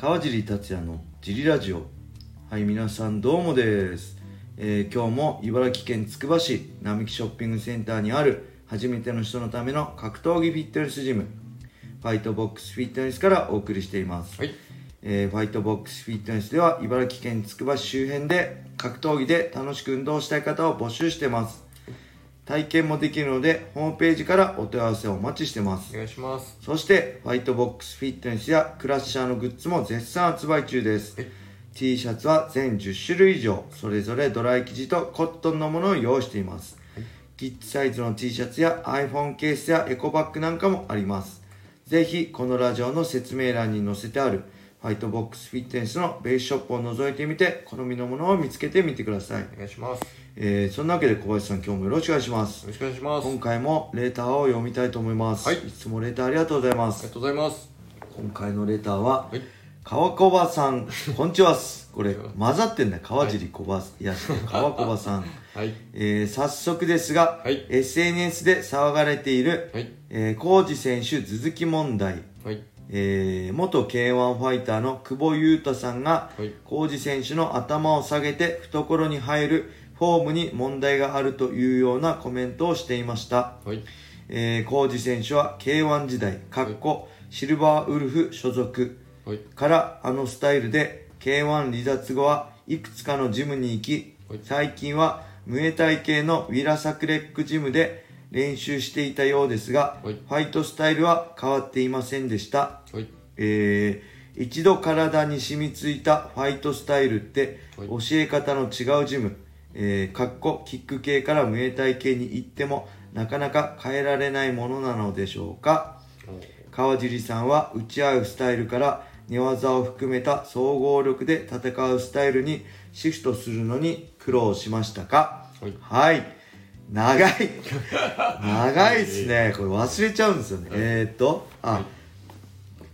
川尻達也のジリラジオ。はい皆さんどうもです、えー今日も茨城県つくば市並木ショッピングセンターにある初めての人のための格闘技フィットネスジムファイトボックスフィットネスからお送りしています、はい。えーファイトボックスフィットネスでは茨城県つくば市周辺で格闘技で楽しく運動したい方を募集してます体験もできるのでホームページからお問い合わせをお待ちしてますお願いしますそして、ファイトボックスフィットネスやクラッシャーのグッズも絶賛発売中ですはい。T シャツは全10種類以上、それぞれドライ生地とコットンのものを用意しています。キッズサイズの T シャツや iPhone ケースやエコバッグなんかもあります。ぜひ、このラジオの説明欄に載せてあるファイトボックスフィットネスのベースショップを覗いてみて、好みのものを見つけてみてください。お願いしますよえー、そんなわけで小林さん今日もよろしくお願いします。ろしくお願いします。あ今回もレターを読みたいと思います。はい。いつもレターありがとうございます。りが。とうございます。今回のレターは、はい川小葉さん、こんにちは。っす。これ、混ざってんだよ。川尻小葉、いや、川小葉さん。はい。えー、早速ですが、はい。SNS で騒がれている、はい。えー、コージ選手続き問題、はい。えー、元 K1 ファイターの久保優太さんが、はい。コージ選手の頭を下げて懐に入るフォームに問題があるというようなコメントをしていました。はい。えー、コージ選手は K1 時代、かっこシルバーウルフ所属。はい。からあのスタイルで K1 離脱後はいくつかのジムに行きはい、最近はムエタイ系のウィラサクレックジムで練習していたようですが、はい。ファイトスタイルは変わっていませんでした。はい。えー、一度体に染みついたファイトスタイルってはい。教え方の違うジム、えー、かっこキック系からムエタイ系に行ってもなかなか変えられないものなのでしょうか？川尻さんは打ち合うスタイルから寝技を含めた総合力で戦うスタイルにシフトするのに苦労しましたか？はい。はい。長い。長いですね。これ忘れちゃうんですよね、えー、っとあ、はい。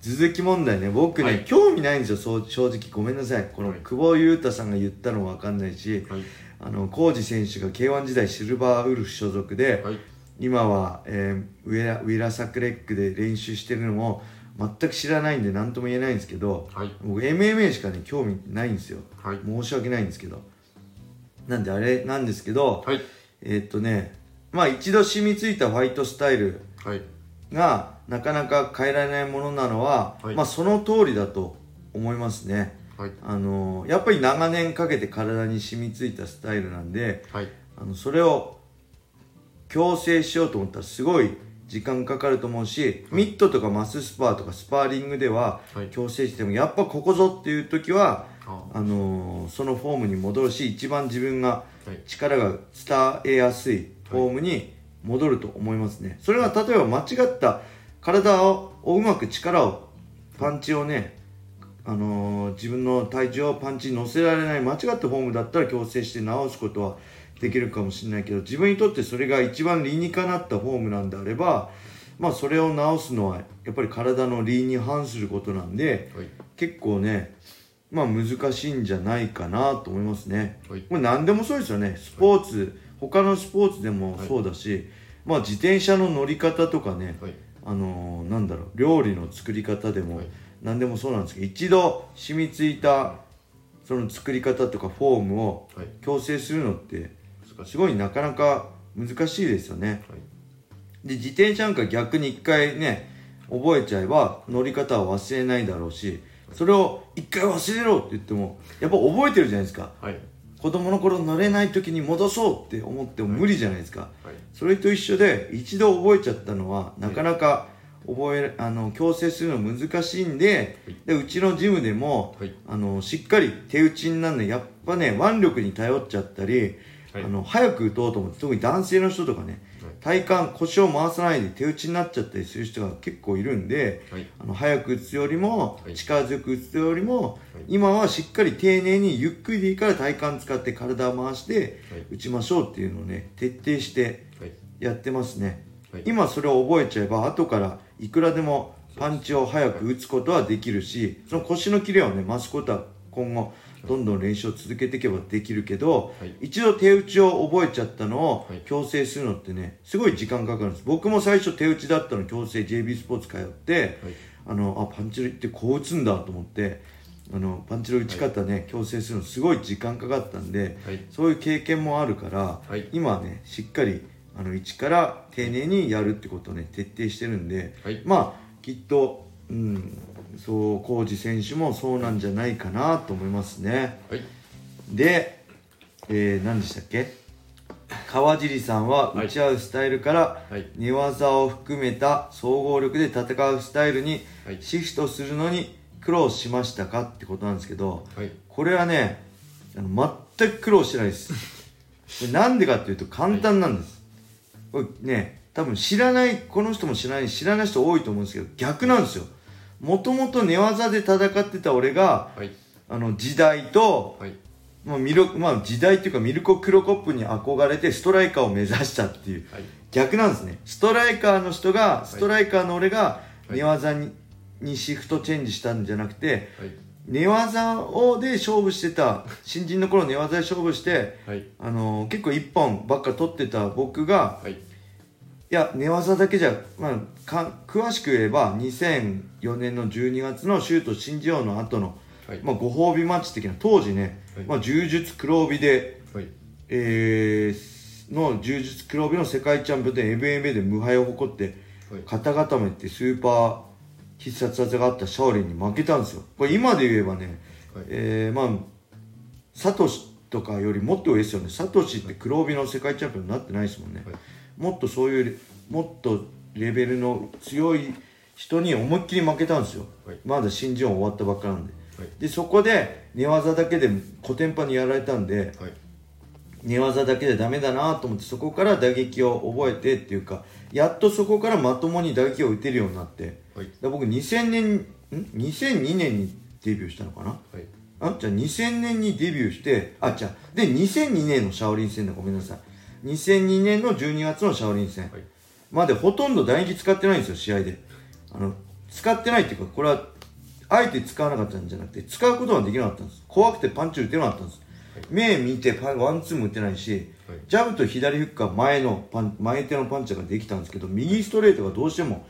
続き問題ね。僕ね、はい。興味ないんですよ。そう正直。ごめんなさい。このはい。久保優太さんが言ったのも分かんないし、はいあの浩二選手が K1 時代シルバーウルフ所属で、はい。今は、えーウェラウィラサクレックで練習してるのも全く知らないんで何とも言えないんですけど、はい。僕 MMA しかね興味ないんですよ、はい。申し訳ないんですけど。なんであれなんですけど、はい。えーっとねまあ一度染みついたファイトスタイルはい。がなかなか変えられないものなのは、はい。まあその通りだと思いますねはい。あのやっぱり長年かけて体に染みついたスタイルなんではい。あのそれを強制しようと思ったらすごい時間かかると思うし、ミットとかマススパーとかスパーリングでははい。強制してもやっぱここぞっていう時はああ。のーそのフォームに戻るし一番自分がはい。力が伝えやすいフォームに戻ると思いますね、それは例えば間違った体をうまく力をパンチをねあのー自分の体重をパンチに乗せられない間違ったフォームだったら強制して直すことはできるかもしれないけど自分にとってそれが一番理にかなったフォームなんであればまあそれを直すのはやっぱり体の理に反することなんではい。結構ねまあ難しいんじゃないかなと思いますね。はい。これ何でもそうですよね。スポーツ、他のスポーツでもそうだし、まあ自転車の乗り方とかね、はい。あのーなんだろう料理の作り方でもはい何でもそうなんですけど一度染みついたその作り方とかフォームをはい。強制するのってすごいなかなか難しいですよね。はい。で自転車なんか逆に一回ね覚えちゃえば乗り方は忘れないだろうしそれを一回忘れろって言ってもやっぱ覚えてるじゃないですか。はい。子供の頃乗れない時に戻そうって思っても無理じゃないですか、はい。それと一緒で一度覚えちゃったのはなかなか覚えあの強制するの難しいんででうちのジムでも、はい。あのしっかり手打ちになるのやっぱね腕力に頼っちゃったり、はい。あの早く打とうと思って特に男性の人とかね体幹腰を回さないで手打ちになっちゃったりする人が結構いるんで、はい。あの早く打つよりもはい。力強く打つよりも、今はしっかり丁寧にゆっくりでいいから体幹使って体を回してはい。打ちましょうっていうのをね徹底してはい。やってますね、はい。今それを覚えちゃえば後からいくらでもパンチを早く打つことはできるしその腰のキレをね増すことは今後どんどん練習を続けていけばできるけど、はい。一度手打ちを覚えちゃったのをはい。強制するのってねすごい時間かかるんです。僕も最初手打ちだったの強制 JB スポーツ通って、はい。あのあパンチってこう打つんだと思ってあのパンチの打ち方ね、矯正するのすごい時間かかったんで、はい。そういう経験もあるから、はい。今はねしっかりあの一から丁寧にやるってことをね徹底してるんで、はい。まあきっと、うん、そう浩二選手もそうなんじゃないかなと思いますね。はい。で、えー、何でしたっけ？川尻さんははい。打ち合うスタイルからはい。寝技を含めた総合力で戦うスタイルにはい。シフトするのに苦労しましたかってことなんですけどはい。これはねあの全く苦労してないです。なんでかっていうと簡単なんです、これね多分知らないこの人も知らない知らない人多いと思うんですけど逆なんですよ。もともと寝技で戦ってた俺がはい。あの時代とはい。まあ、ミルまあ、時代っていうかミルコ・クロコップに憧れてストライカーを目指したっていうはい。逆なんですね。ストライカーの人がストライカーの俺がはい。寝技に,、にシフトチェンジしたんじゃなくてはい寝技をで勝負してた新人の頃寝技で勝負して、はい。あのー結構一本ばっか取ってた僕がはい。いや寝技だけじゃ、まあ、か詳しく言えば2004年の12月のシュート新人王の後の、はい。まあ、ご褒美マッチ的な当時ね、はい。まあ、柔術黒帯ではい。えーの柔術黒帯の世界チャンピオンで MMA で無敗を誇ってはい。肩固めってスーパー必殺技があったシャオリンに負けたんですよ。これ今で言えばね、はい。えーまあサトシとかよりもっと上ですよね。サトシって黒帯の世界チャンピオンになってないですもんね、はい。もっとそういうレもっとレベルの強い人に思いっきり負けたんですよ、はい。まだ新人王終わったばっかなんで。はい。でそこで寝技だけでコテンパンにやられたんではい寝技だけでダメだなと思ってそこから打撃を覚えてっていうかやっとそこからまともに打撃を打てるようになって。はい。だ僕2000年ん2002年にデビューしたのかな？はい。あじゃあ2000年にデビューしてあじゃあで2002年のシャオリン戦だ。ごめんなさい。2002年の12月のシャオリン戦。はい。までほとんど打撃使ってないんですよ試合で。あの使ってないっていうかこれはあえて使わなかったんじゃなくて使うことができなかったんです。怖くてパンチ打てなかったんです、目見てパンワンツーも打てないし、はい。ジャブと左フックは前のパン前手のパンチができたんですけど右ストレートがどうしても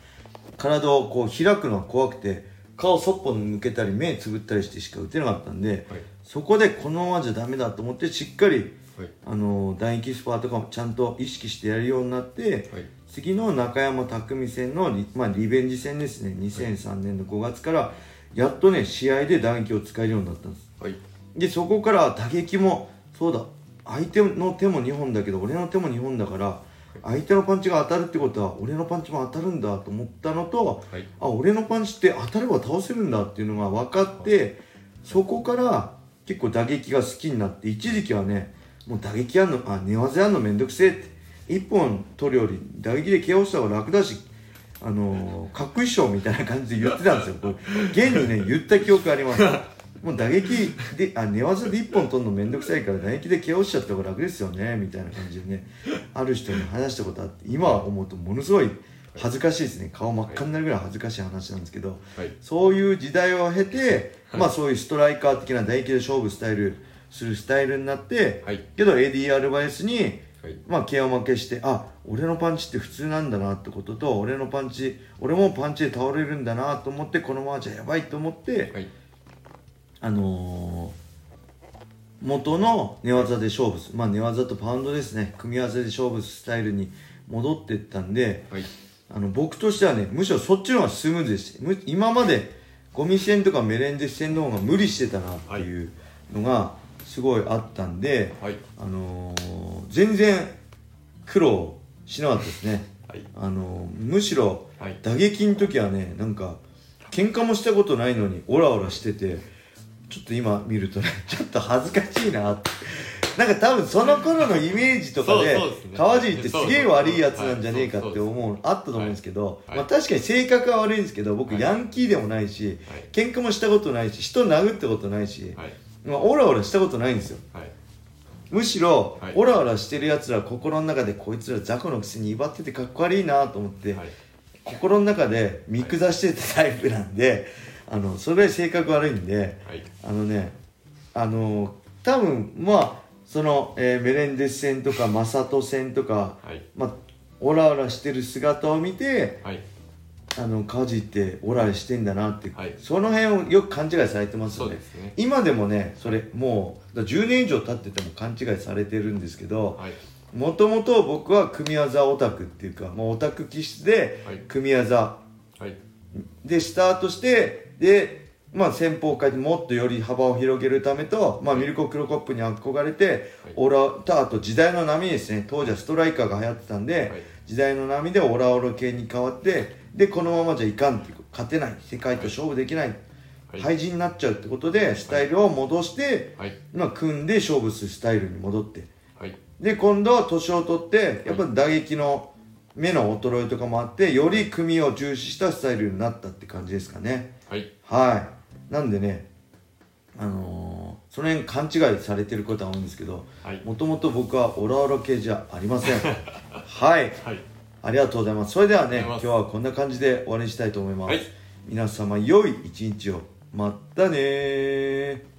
体をこう開くのが怖くて顔そっぽ向けたり目つぶったりしてしか打てなかったんで、はい。そこでこのままじゃダメだと思ってしっかりはい。あの打撃スパーとかもちゃんと意識してやるようになって、はい。次の中山匠戦のリ,、まあ、リベンジ戦ですね。2003年の5月からやっとね試合で打撃を使えるようになったんです。はいでそこから打撃もそうだ。相手の手も2本だけど俺の手も2本だから相手のパンチが当たるってことは俺のパンチも当たるんだと思ったのとはい。あ俺のパンチって当たれば倒せるんだっていうのが分かってそこから結構打撃が好きになって一時期はねもう打撃やんのあ寝技やんのめんどくせえって。1本取るより打撃で KO した方が楽だしあのー、かっこいいっしょみたいな感じで言ってたんですよ。現にね言った記憶ありますもう打撃であ寝技で1本取るのめんどくさいから打撃で KO しちゃった方が楽ですよねみたいな感じでねある人に話したことあって今思うとものすごい恥ずかしいですね。顔真っ赤になるぐらい恥ずかしい話なんですけど、はい。そういう時代を経て、まあそういうストライカー的な打撃で勝負スタイルするスタイルになって、はい。けどエディ・アルバイスにはい。まあ KO 負けしてあ俺のパンチって普通なんだなってことと俺のパンチ俺もパンチで倒れるんだなと思ってこのままじゃやばいと思って、はいあのー元の寝技で勝負するまあ寝技とパウンドですね。組み合わせで勝負するスタイルに戻っていったんではい。あの僕としてはねむしろそっちの方がスムーズでした。む今までゴミ戦とかメレンデス戦の方が無理してたなっていうのがすごいあったんで、はい。あのー全然苦労しなかったですね、はい。あのーむしろはい。打撃の時はねなんか喧嘩もしたことないのにオラオラしててちょっと今見るとねちょっと恥ずかしいなって。なんか多分その頃のイメージとかで川尻ってすげえ悪いやつなんじゃねえかって思うあったと思うんですけど、はい。まあ、確かに性格は悪いんですけど僕はい。ヤンキーでもないしはい。喧嘩もしたことないし人殴ったことないし、はい。まあ、オラオラしたことないんですよ。はい。むしろ、はい。オラオラしてるやつら心の中でこいつら雑魚のくせに威張っててかっこ悪いなと思って、はい。心の中で見下してたタイプなんで、あのそれぐらい性格悪いんではい。あのねあの多分まあその、えーメレンデス戦とかマサト戦とか、はい。まあ、オラオラしてる姿を見てはい。あの家事ってオラしてんだなって、はい。その辺をよく勘違いされてますよね。ね。今でもねそれもうだから10年以上経ってても勘違いされてるんですけどはい。もともと僕は組み技オタクっていうかもうオタク気質ではい。組み技はい。でスタートしてでまあ先方界でもっとより幅を広げるためと、まあ、ミルコ・クロコップに憧れて、はい。オラとあと時代の波ですね当時はストライカーが流行ってたんで、はい。時代の波でオラオラ系に変わってでこのままじゃいかんっていう勝てない世界と勝負できない廃人になっちゃうってことでスタイルを戻して、はい。まあ、組んで勝負するスタイルに戻って。はい。で今度は年を取ってやっぱ打撃の目の衰えとかもあってより組を重視したスタイルになったって感じですかねはい。はい。なんでねあのーその辺勘違いされてることは多いんですけどはい。もともと僕はオラオラ系じゃありません。はい。はい。ありがとうございます。それではね今日はこんな感じで終わりにしたいと思います、はい。皆様良い一日を。まったねー